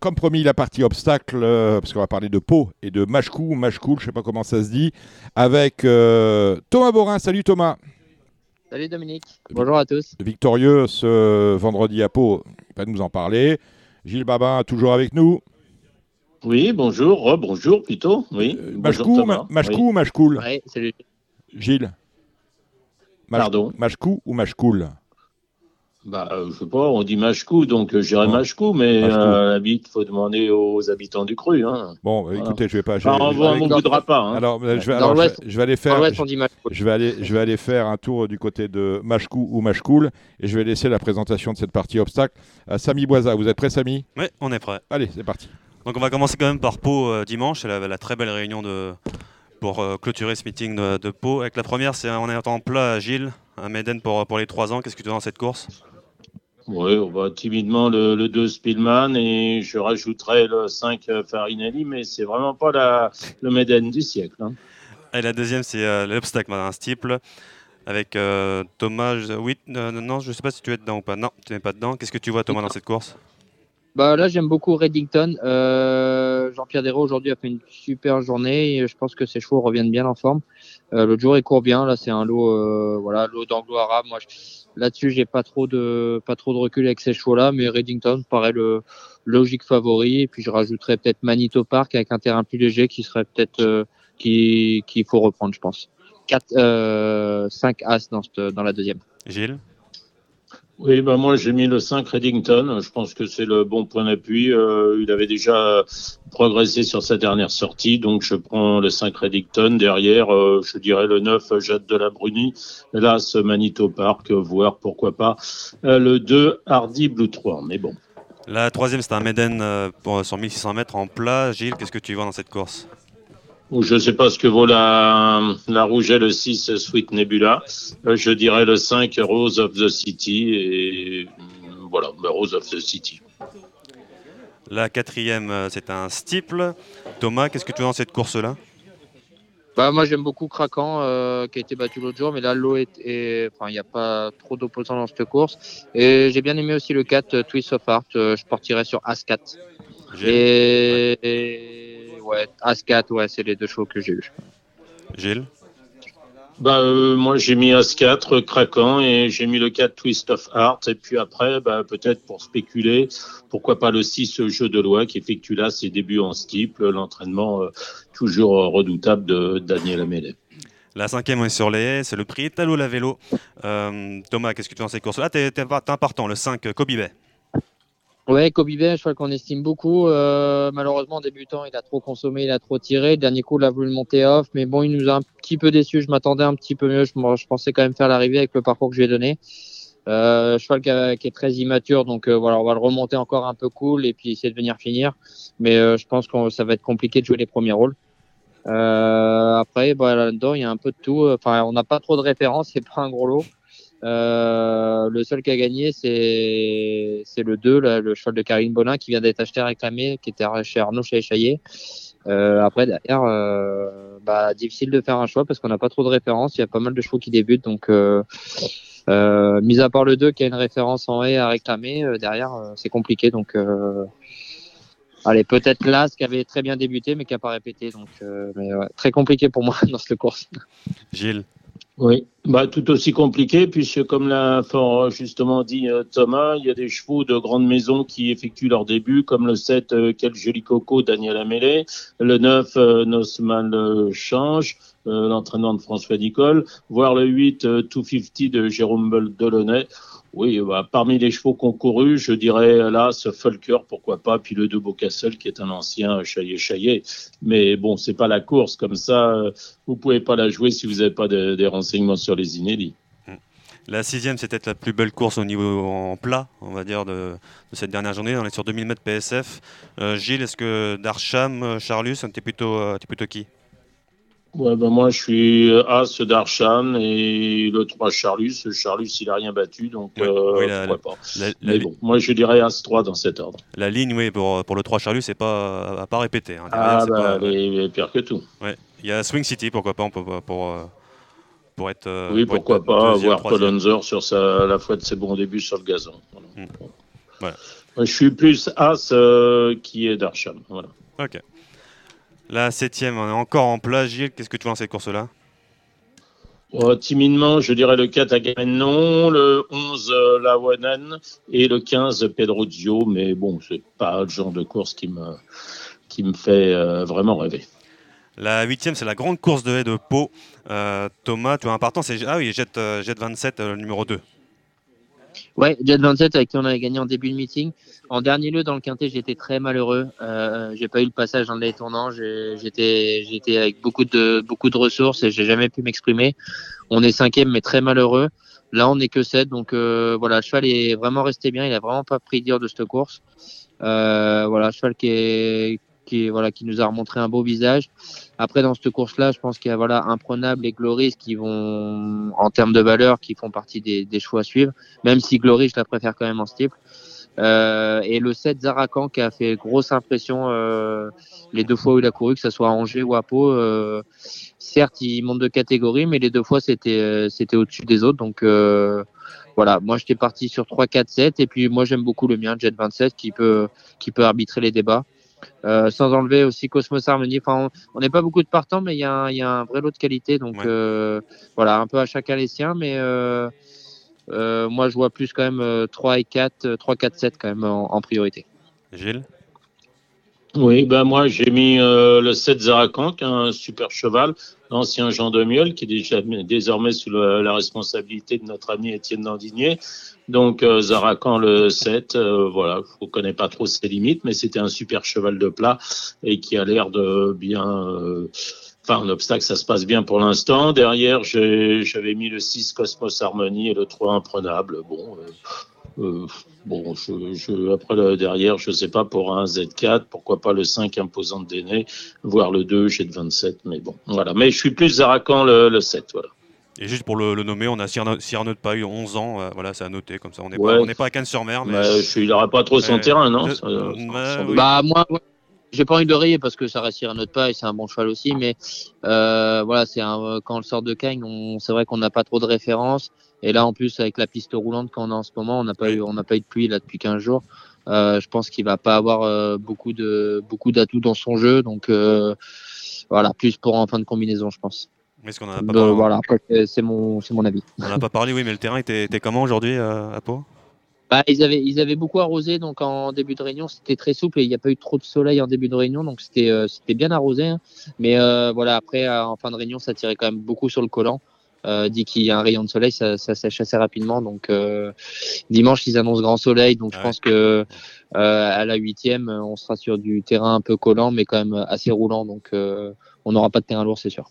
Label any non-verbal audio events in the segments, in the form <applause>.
comme promis, la partie obstacle, euh, parce qu'on va parler de Pau et de Machkou, Machkoul, je ne sais pas comment ça se dit, avec euh, Thomas Borin. Salut Thomas. Salut Dominique. Bonjour à tous. Victorieux ce vendredi à Pau, il va nous en parler. Gilles Babin, toujours avec nous. Oui, bonjour, bonjour plutôt. Oui. Euh, Machkou, Machkou ou Machkoul? Oui, salut. Gilles? Pardon? Machkou ou Machkoul? Bah, euh, je sais pas, on dit Machkou, donc euh, j'irai Machkou, mais euh, il faut demander aux habitants du cru. Hein. Bon, bah, écoutez, je vais pas. Enfin, on ne voudra pas. Hein. Alors, je vais, alors, je, vais aller faire. Je, vais aller, je vais aller faire un tour du côté de Machkou ou Machkoul, et je vais laisser la présentation de cette partie obstacle à Samy Boisa. Vous êtes prêt, Samy? Oui, on est prêt. Allez, c'est parti. Donc, on va commencer quand même par Pau dimanche, c'est la, très belle réunion de pour clôturer ce meeting de, Pau. Avec la première, c'est on est en plat à Gilles, un Méden pour, pour les 3 ans. Qu'est-ce que tu as dans cette course? Oui, on va timidement le, 2 Spielman et je rajouterai le 5 Farinelli, mais c'est vraiment pas la, le Méden du siècle. Hein. Et la deuxième, c'est euh, l'obstacle, un steeple avec euh, Thomas. Oui, euh, non, je ne sais pas si tu es dedans ou pas. Non, tu n'es pas dedans. Qu'est-ce que tu vois, Thomas, dans cette course? Bah là, j'aime beaucoup Reddington. Jean-Pierre Desraux aujourd'hui a fait une super journée. Et je pense que ses chevaux reviennent bien en forme. L'autre jour, il court bien. Là, c'est un lot, voilà, lot d'anglo arabe. Moi, je Là-dessus, j'ai pas trop de pas trop de recul avec ces chevaux-là, mais Reddington paraît le logique favori. Et puis je rajouterais peut-être Manito Park avec un terrain plus léger qui serait peut-être euh, qui qu'il faut reprendre, je pense. 4, euh, 5 As dans, dans la deuxième. Gilles? Oui, bah moi j'ai mis le 5 Reddington. Je pense que c'est le bon point d'appui. Euh, il avait déjà progressé sur sa dernière sortie, donc je prends le 5 Reddington. Derrière, euh, je dirais le 9 Jade de la Bruni. Là, ce Manito Park, voire pourquoi pas euh, le 2 Hardy Blue 3. Mais bon. La troisième, c'est un Meden pour, sur 1600 mètres en plat. Gilles, qu'est-ce que tu vois dans cette course? Je ne sais pas ce que vaut la, la rouge et le 6 Sweet Nebula. Euh, je dirais le 5 Rose of the City. Et voilà, ben, Rose of the City. La quatrième, euh, c'est un steeple. Thomas, qu'est-ce que tu vois dans cette course-là? Bah, Moi, j'aime beaucoup Krakan, euh, qui a été battu l'autre jour, mais là, l'eau est, Enfin, il n'y a pas trop d'opposants dans cette course. Et j'ai bien aimé aussi le 4, Twist of Heart. je partirais sur As-4. et ouais, As-4, ouais, c'est les deux chevaux que j'ai eu. Gilles? Bah, euh, moi, j'ai mis As-4, craquant, et j'ai mis le 4 Twist of Heart. Et puis après, bah, peut-être pour spéculer, pourquoi pas le 6 Jeu de loi qui effectue là ses débuts en steeple, l'entraînement euh, toujours redoutable de Daniel Amélie. La cinquième est sur les c'est le prix Talou la vélo. Euh, Thomas, qu'est-ce que tu penses de ces courses-là T'es important, le 5 Kobe Bay. Ouais, Kobe Bay, je crois qu'on estime beaucoup. Euh, malheureusement, débutant, il a trop consommé, il a trop tiré. Le dernier coup, il a voulu le monter off, mais bon, il nous a un petit peu déçu. Je m'attendais un petit peu mieux. Je, je, pensais quand même faire l'arrivée avec le parcours que je lui ai donné. Euh, cheval qui, est très immature, donc euh, voilà, on va le remonter encore un peu cool et puis essayer de venir finir. Mais euh, je pense que ça va être compliqué de jouer les premiers rôles. Euh, après, bah, là-dedans, il y a un peu de tout. Enfin, on n'a pas trop de références, c'est pas un gros lot. Euh, le seul qui a gagné, c'est le 2, le cheval de Karine Bonin qui vient d'être acheté réclamé, qui était chez Arnaud chez Euh, après, derrière, euh, bah, difficile de faire un choix parce qu'on n'a pas trop de références. Il y a pas mal de chevaux qui débutent. Donc, euh, euh, mis à part le 2 qui a une référence en haie à réclamer, derrière, c'est compliqué. Donc, allez, peut-être là, qui avait très bien débuté mais qui n'a pas répété. Donc, mais, très compliqué pour moi <laughs> dans cette course. Gilles oui, bah, tout aussi compliqué, puisque comme l'a fort justement dit euh, Thomas, il y a des chevaux de grandes maisons qui effectuent leur début, comme le 7 euh, Quel joli coco Daniel Amélé, le 9 euh, Nosman Change, l'entraînement de François Nicole, voire le 8 250 de Jérôme Delaunay. Oui, bah, parmi les chevaux concourus, je dirais là ce Fulker, pourquoi pas, puis le de Beaucastle qui est un ancien chaillé chaillé. Mais bon, c'est pas la course comme ça. Vous pouvez pas la jouer si vous n'avez pas des renseignements sur les inédits. La sixième, c'était la plus belle course au niveau en plat, on va dire, de, cette dernière journée. On est sur 2000 mètres PSF. Euh, Gilles, est-ce que Darcham, Charlus, t'es plutôt, euh, plutôt qui? Ouais, ben moi, je suis As d'Archam et le 3 Charlus. Charlus, il n'a rien battu, donc euh, pourquoi pas. Mais bon, moi, je dirais As 3 dans cet ordre. La ligne, oui, pour, pour le 3 Charlus, c'est pas à pas répéter. Hein. ah, bah, pas, est pire que tout. Ouais. Il y a Swing City, pourquoi pas, pour, pour, pour être. Euh, oui, pourquoi pas, voir Paul Hunzer sur sa, la fois de ses bons débuts sur le gazon. Hmm. Je suis plus As qui est d'Archam. Voilà. Ok. La septième, on est encore en plat. Gilles, qu'est-ce que tu vois dans cette course-là? Oh, timidement, je dirais le 4 non, le 11 La Lawanen et le 15 Pedro Dio, mais bon, c'est pas le genre de course qui me, qui me fait vraiment rêver. La huitième, c'est la grande course de haie de Pau. Euh, Thomas, tu as un partant, c'est ah oui, Jet, euh, Jet 27, euh, numéro 2. Ouais, Jet 27 avec qui on avait gagné en début de meeting. En dernier lieu dans le quintet, j'étais très malheureux. Euh, j'ai pas eu le passage dans le tournant. J'étais, j'étais avec beaucoup de beaucoup de ressources et j'ai jamais pu m'exprimer. On est cinquième, mais très malheureux. Là, on n'est que 7, donc voilà, le cheval est vraiment resté bien. Il a vraiment pas pris dur de cette course. voilà, cheval qui est qui voilà qui nous a remontré un beau visage. Après dans cette course là, je pense qu'il y a voilà imprenable et Gloris qui vont en termes de valeur qui font partie des, choix à suivre. Même si Glory je la préfère quand même en steeple. Euh, et le 7 Zarakan qui a fait grosse impression euh, les deux fois où il a couru, que ce soit à Angers ou à Pau. Euh, certes, il monte de catégorie, mais les deux fois c'était euh, c'était au-dessus des autres. Donc voilà, moi j'étais parti sur 3, 4, 7 et puis moi j'aime beaucoup le mien, Jet 27, qui peut qui peut arbitrer les débats. Euh, sans enlever aussi Cosmos Harmony. Enfin, on n'est pas beaucoup de partants, mais il y, a un vrai lot de qualité. Donc euh, voilà, un peu à chacun les siens, mais euh, moi je vois plus quand même 3 et 4, 3, 4, 7 quand même en, priorité. Gilles? Oui, ben moi j'ai mis le 7 Zarakan, qui est un super cheval, l'ancien Jean de Miel, qui est déjà désormais sous la responsabilité de notre ami Étienne Dandinier. Donc euh, Zarakan le 7, euh, voilà, je ne connais pas trop ses limites, mais c'était un super cheval de plat et qui a l'air de bien... Euh, enfin, un obstacle, ça se passe bien pour l'instant. Derrière, j'avais mis le 6 Cosmos Harmony et le 3 Imprenable. Bon, bon, je, après le, derrière, je sais pas pour un Z4, pourquoi pas le 5 imposant de Déné, voire le 2 j'ai de 27, mais bon, voilà. Mais je suis plus Zarakan le, le 7, voilà. Et juste pour le, nommer, on a Cyrano, de Paille, 11 ans, euh, voilà, c'est à noter, comme ça, on n'est pas, pas, à Cannes-sur-Mer. Mais... il n'aura pas trop son terrain, non Bah, moi, j'ai pas envie de rayer parce que ça reste Cyrano de Paille, c'est un bon cheval aussi, mais euh, voilà, c'est un, quand on sort de Cagnes, c'est vrai qu'on n'a pas trop de références. Et là, en plus, avec la piste roulante qu'on a en ce moment, on n'a pas eu, on n'a pas eu de pluie là depuis 15 jours. Euh, je pense qu'il va pas avoir euh, beaucoup de beaucoup d'atouts dans son jeu, donc euh, voilà, plus pour en fin de combinaison, je pense. Est-ce qu'on a pas parlé Voilà, c'est mon, mon avis. On n'a pas parlé, oui, mais le terrain était, était comment aujourd'hui euh, à Pau? Bah, ils, avaient, ils avaient beaucoup arrosé, donc en début de réunion, c'était très souple et il n'y a pas eu trop de soleil en début de réunion, donc c'était euh, c'était bien arrosé. Hein. Mais euh, voilà, après, en fin de réunion, ça tirait quand même beaucoup sur le collant. dit qu'il y a un rayon de soleil, ça, ça sèche assez rapidement. Donc dimanche, ils annoncent grand soleil, donc je pense que à la huitième, on sera sur du terrain un peu collant, mais quand même assez roulant. Donc on n'aura pas de terrain lourd, c'est sûr.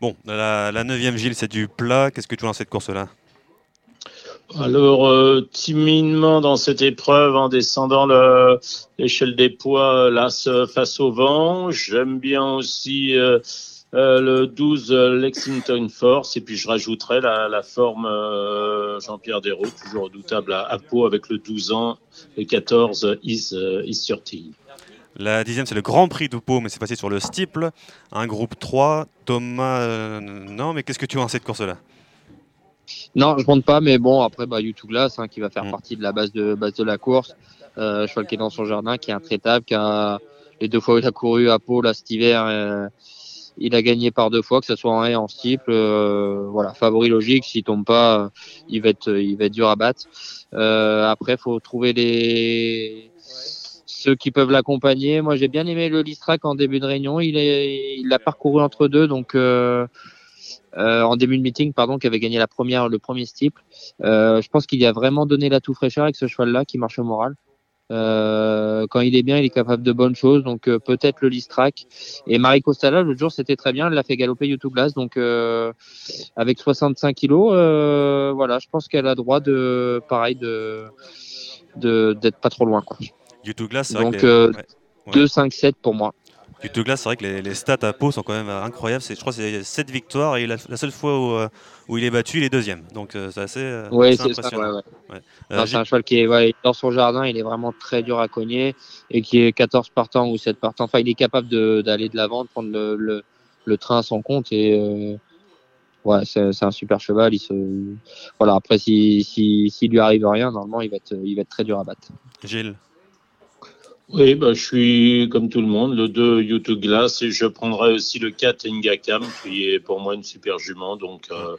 Bon, la, la neuvième Gilles, c'est du plat. Qu'est-ce que tu vois dans cette course-là? Alors, euh, timidement dans cette épreuve, en descendant l'échelle des poids, là, face au vent, j'aime bien aussi euh, euh, le 12 Lexington Force, et puis je rajouterai la, forme Jean-Pierre Desraux, toujours redoutable à, Pau, avec le 12 ans et 14 Is, is la dixième, c'est le Grand Prix de Pau, mais c'est passé sur le steeple. Un groupe 3. Thomas, euh, non, mais qu'est-ce que tu vois en cette course-là Non, je compte pas, mais bon, après, bah, YouTube Glass, hein, qui va faire mm. partie de la base de, base de la course. Euh, cheval qui est dans son jardin, qui est intraitable, qui a les deux fois où il a couru à Pau, là, cet hiver, euh, il a gagné par deux fois, que ce soit en haie, en steeple. Euh, voilà, favori logique. S'il tombe pas, il va être, il va être dur à battre. après, faut trouver les ceux qui peuvent l'accompagner. Moi, j'ai bien aimé le Listrac en début de réunion. Il est, il a parcouru entre deux, donc euh, euh, en début de meeting, pardon, qui avait gagné la première, le premier steeple. Euh, je pense qu'il a vraiment donné la tout fraîcheur avec ce cheval-là, qui marche au moral. quand il est bien, il est capable de bonnes choses, donc peut-être le Listrac. Et Marie Costala, l'autre jour, c'était très bien. Elle l'a fait galoper YouTube Glass, donc avec 65 kilos, voilà, je pense qu'elle a droit de, pareil, de d'être pas trop loin. Quoi. YouTube Glass, Donc, euh, 2, 5, 7 pour moi. YouTube Glass, c'est vrai que les, stats à Pau sont quand même incroyables. Je crois que c'est 7 victoires et la, seule fois où, euh, où, il est battu, il est deuxième. Donc euh, c'est assez, euh, c'est impressionnant. C'est un cheval qui est dans son jardin, il est vraiment très dur à cogner et qui est 14 partants ou 7 partants. Enfin, il est capable d'aller de l'avant, de prendre le, le, le, train à son compte et ouais, c'est un super cheval. Il se, voilà. Après, si, si, s'il lui arrive rien, normalement, il va être, il va être très dur à battre. Gilles. Oui, bah, je suis comme tout le monde, le 2 YouTube Glass et je prendrai aussi le 4 Ingakam qui est pour moi une super jument. Donc euh,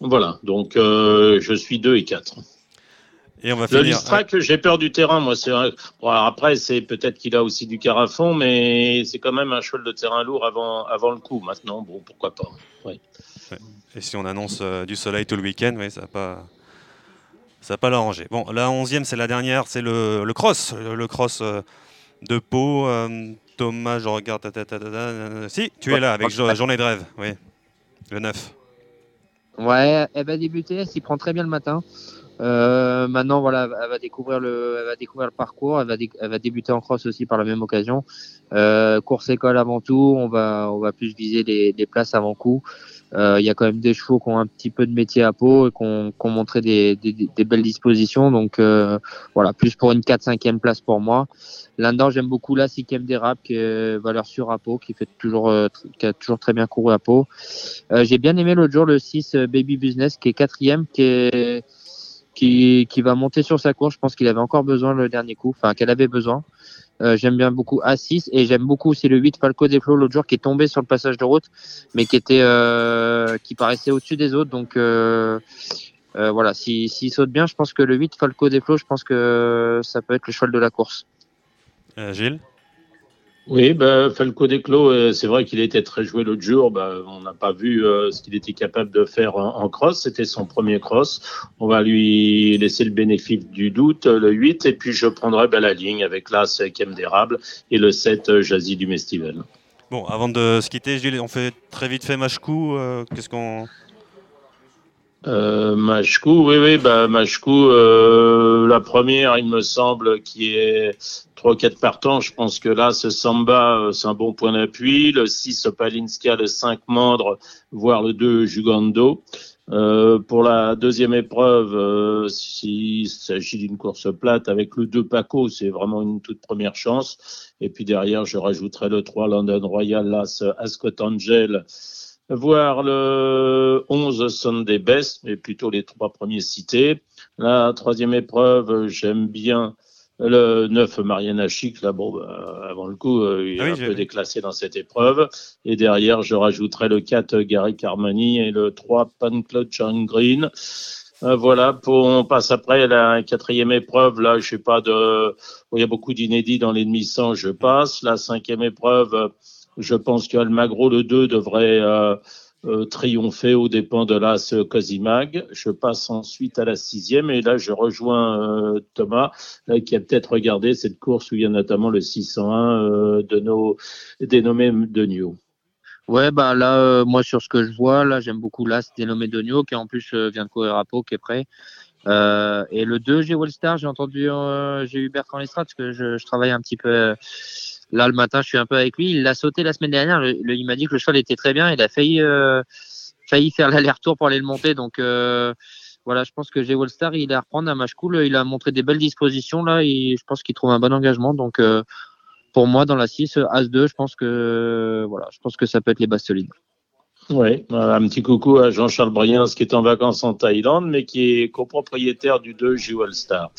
voilà, donc euh, je suis 2 et 4. Et on va. Le j'ai peur du terrain, moi. C'est après, c'est peut-être qu'il a aussi du carafon, mais c'est quand même un cheval de terrain lourd avant, avant le coup. Maintenant, bon, pourquoi pas. Et si on annonce euh, du soleil tout le week-end, oui, ça va pas. Ça va pas l'arranger. Bon, la onzième, c'est la dernière, c'est le, le, cross. Le, cross euh, de Pau. Euh, Thomas, je regarde. si, tu es là avec Journée de rêve. Oui, le 9. Ouais, elle va débuter, elle s'y prend très bien le matin. Euh, maintenant, voilà, elle va découvrir le, elle va découvrir le parcours. Elle va, elle va débuter en cross aussi par la même occasion. Euh, course école avant tout. On va, on va plus viser des, des places avant coup. Euh, il y a quand même des chevaux qui ont un petit peu de métier à peau et qui ont, montré des, des, des, belles dispositions. Donc euh, voilà, plus pour une 4-5e place pour moi. Là-dedans, j'aime beaucoup la 6e dérap qui est valeur sûre à peau, qui fait toujours, euh, qui a toujours très bien couru à peau. J'ai bien aimé l'autre jour le 6 Baby Business qui est quatrième, qui est qui, qui va monter sur sa course. Je pense qu'il avait encore besoin le dernier coup, enfin qu'elle avait besoin. Euh, j'aime bien beaucoup A6 et j'aime beaucoup aussi le 8 Falco des Flots l'autre jour qui est tombé sur le passage de route, mais qui était euh, qui paraissait au-dessus des autres. Donc euh, voilà, s'il si, saute bien, je pense que le 8 Falco des Flots, je pense que ça peut être le cheval de la course. Gilles? Oui, bah, Falco Desclos, euh, c'est vrai qu'il était très joué l'autre jour. Bah, on n'a pas vu euh, ce qu'il était capable de faire en, cross. C'était son premier cross. On va lui laisser le bénéfice du doute, le 8. Et puis je prendrai bah, la ligne avec l'As Kem d'érable et le 7 euh, Jazzy du Mestival. Bon, avant de se quitter, Gilles, on fait très vite fait Machkou. Qu'est-ce qu'on. Euh, Machkou, oui, oui, bah, Machkou, euh, la première, il me semble, qui est 3-4 partants. Je pense que là, ce Samba, euh, c'est un bon point d'appui. Le 6, Opalinska, le 5, Mandre, voire le 2, Jugando. Euh, pour la deuxième épreuve, euh, s'il s'agit d'une course plate avec le 2 Paco, c'est vraiment une toute première chance. Et puis derrière, je rajouterai le 3 London Royal, l'As Ascot Angel, voir le 11 Sunday Best, mais plutôt les trois premiers cités. La troisième épreuve, j'aime bien le 9 Mariana Chic, là, bon, bah, avant le coup, euh, il est ah un peu déclassé dans cette épreuve. Et derrière, je rajouterai le 4 Gary Carmani et le 3 Panclot John Green. Euh, voilà, pour, on passe après à la quatrième épreuve. Là, je sais pas de, il y a beaucoup d'inédits dans les demi-cents, je passe. La cinquième épreuve, je pense qu'Almagro, le 2, devrait euh, euh, triompher aux dépens de l'As Cosimag. Je passe ensuite à la sixième et là, je rejoins euh, Thomas qui a peut-être regardé cette course où il y a notamment le 601 de nos dénommé Denio. Ouais, bah là, moi, sur ce que je vois, là, j'aime beaucoup l'As dénommé Denio qui en plus vient de courir à Pau, qui est prêt. et le 2, j'ai Wallstar, j'ai entendu, j'ai eu Bertrand Lestrade parce que je, je travaille un petit peu Là, le matin, je suis un peu avec lui. Il l'a sauté la semaine dernière. il m'a dit que le cheval était très bien. Il a failli, euh, failli faire l'aller-retour pour aller le monter. Donc, euh, voilà, je pense que G Wallstar, il a à reprendre un match cool. Il a montré des belles dispositions là. Et je pense qu'il trouve un bon engagement. Donc, euh, pour moi, dans la 6, As-2, je pense que, voilà, je pense que ça peut être les bases solides. Oui, un petit coucou à Jean-Charles Briens qui est en vacances en Thaïlande, mais qui est copropriétaire du 2 J Star.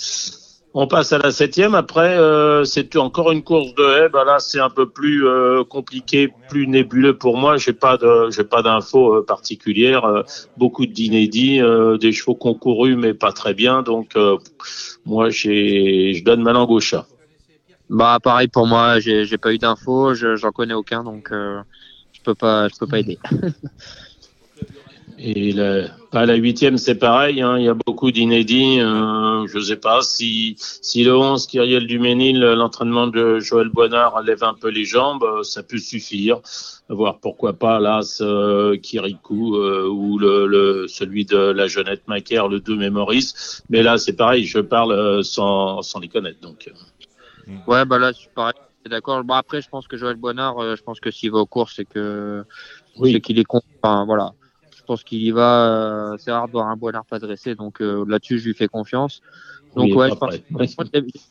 On passe à la septième. Après, euh, c'est encore une course de haie. Ben là, c'est un peu plus euh, compliqué, plus nébuleux pour moi. J'ai pas de, j'ai pas d'infos euh, particulières. Euh, beaucoup d'inédits, des chevaux concourus, mais pas très bien. Donc, moi, j'ai, je donne ma langue au chat. Bah, pareil pour moi. J'ai, j'ai pas eu d'infos. j'en connais aucun, donc je peux pas, je peux pas aider. <laughs> Et le, à la huitième, c'est pareil. Hein, il y a beaucoup d'inédits. Euh, je ne sais pas si, si le 11, Kyriel Duménil, l'entraînement de Joël Boinard lève un peu les jambes, euh, ça peut suffire. Voir pourquoi pas l'As euh, Kirikou euh, ou le, le, celui de la Jeannette Macaire, le 2 Mémoris. Mais là, c'est pareil. Je parle sans, sans les connaître. Donc. Ouais, bah là, c'est pareil. D'accord. Bon, après, je pense que Joël Boinard, je pense que s'il va aux courses, c'est que oui. c'est qu'il est con. Enfin, voilà je pense qu'il y va. Euh, c'est rare de voir un Boinard pas dressé, donc euh, là-dessus, je lui fais confiance. Donc ouais, je pense.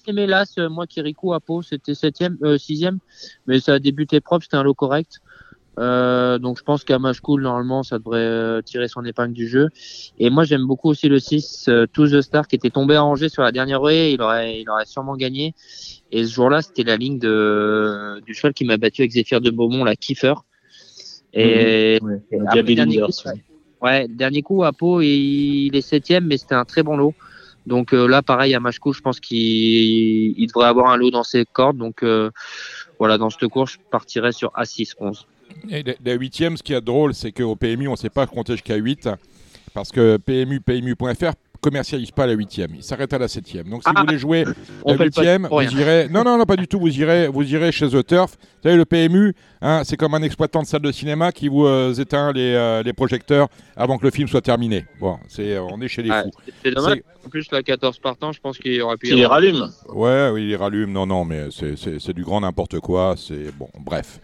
Aimé l'As, moi Kirikou à Pau, c'était septième, euh, sixième, mais ça a débuté propre, c'était un lot correct. Euh, donc je pense qu'à match cool normalement ça devrait euh, tirer son épingle du jeu. Et moi j'aime beaucoup aussi le 6 euh, To The Star qui était tombé à Angers sur la dernière rue, il aurait il aurait sûrement gagné. Et ce jour-là c'était la ligne de du cheval qui m'a battu avec Zéphyr de Beaumont, la Kiefer. Et, mmh, ouais, dernier coup, ouais. dernier coup à Pau il est septième mais c'était un très bon lot. Donc là pareil à match cool je pense qu'il il devrait avoir un lot dans ses cordes. Donc voilà dans cette course je partirais sur A6 11. Et la huitième, ce qui est drôle, c'est qu'au PMU, on ne sait pas compter jusqu'à 8, parce que PMU, PMU.fr commercialise pas la huitième, il s'arrête à la septième. Donc si ah, vous voulez jouer la huitième, vous irez. Non, non, non, pas du tout. Vous irez, vous irez chez The Turf. Vous savez, le PMU, hein, c'est comme un exploitant de salle de cinéma qui vous euh, éteint les, euh, les, projecteurs avant que le film soit terminé. Bon, c'est, on est chez les fous. C'est dommage. En plus, la 14 partants, je pense qu'il aurait pu. Il les rallume. Ouais, oui, il les rallume. Non, non, mais c'est du grand n'importe quoi. C'est bon, bref.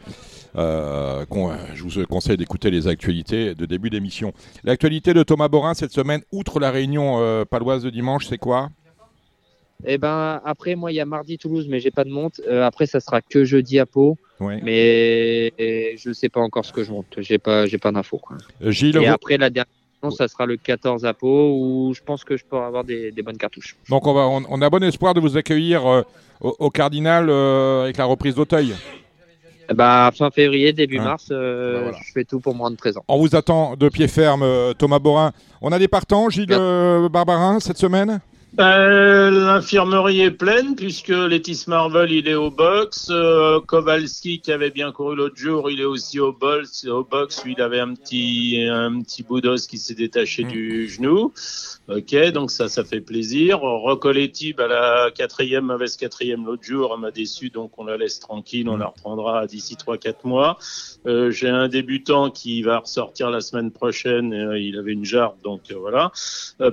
Euh, je vous conseille d'écouter les actualités de début d'émission. L'actualité de Thomas Borin cette semaine, outre la réunion euh, paloise de dimanche, c'est quoi? Eh ben après moi il y a mardi Toulouse mais j'ai pas de monte. Euh, après ça sera que jeudi à Pau. Mais je sais pas encore ce que je monte. J'ai pas j'ai pas d'infos. Et après la dernière ça sera le 14 à Pau où je pense que je pourrai avoir des, bonnes cartouches. Donc on, va, on, a bon espoir de vous accueillir au, Cardinal avec la reprise d'Auteuil. Bah, fin février, début mars, euh, je fais tout pour me rendre présent. On vous attend de pied ferme, euh, Thomas Borin. On a des partants, Gilles euh, Barbarin, cette semaine? Euh, l'infirmerie est pleine puisque Letis Marvel il est au box, euh, Kowalski qui avait bien couru l'autre jour il est aussi au box, au box il avait un petit un petit bout d'os qui s'est détaché mm. du genou. Ok donc ça ça fait plaisir. Recoletti bah, la quatrième mauvaise quatrième l'autre jour elle m'a déçu donc on la laisse tranquille on la reprendra d'ici 3-4 mois. Euh, J'ai un débutant qui va ressortir la semaine prochaine euh, il avait une jarre donc voilà.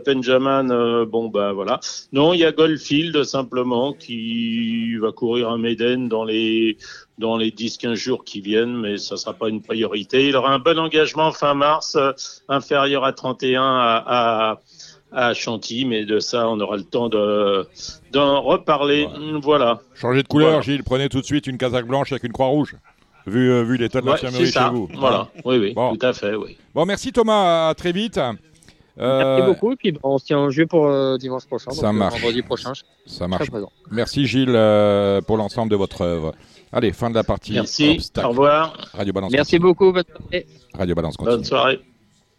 Benjamin bon bah voilà non, il y a Goldfield simplement qui va courir un Méden dans les dans les 10-15 jours qui viennent, mais ça sera pas une priorité. Il aura un bon engagement fin mars, euh, inférieur à 31 à, à, Chantilly, mais de ça, on aura le temps d'en reparler. Voilà. Changez de couleur, Gilles. Prenez tout de suite une casaque blanche avec une croix rouge. Vu, euh, vu l'état de l'infirmerie chez vous. Voilà, oui, oui, tout à fait, oui. Bon, merci Thomas, à très vite. Merci euh, beaucoup. Et puis on se tient en jeu pour euh, dimanche prochain. Ça euh, marche. vendredi prochain. Ça marche. Merci Gilles pour l'ensemble de votre œuvre. Allez, fin de la partie. Merci. Au revoir. Radio Balance. Merci beaucoup. Radio Balance. Bonne soirée.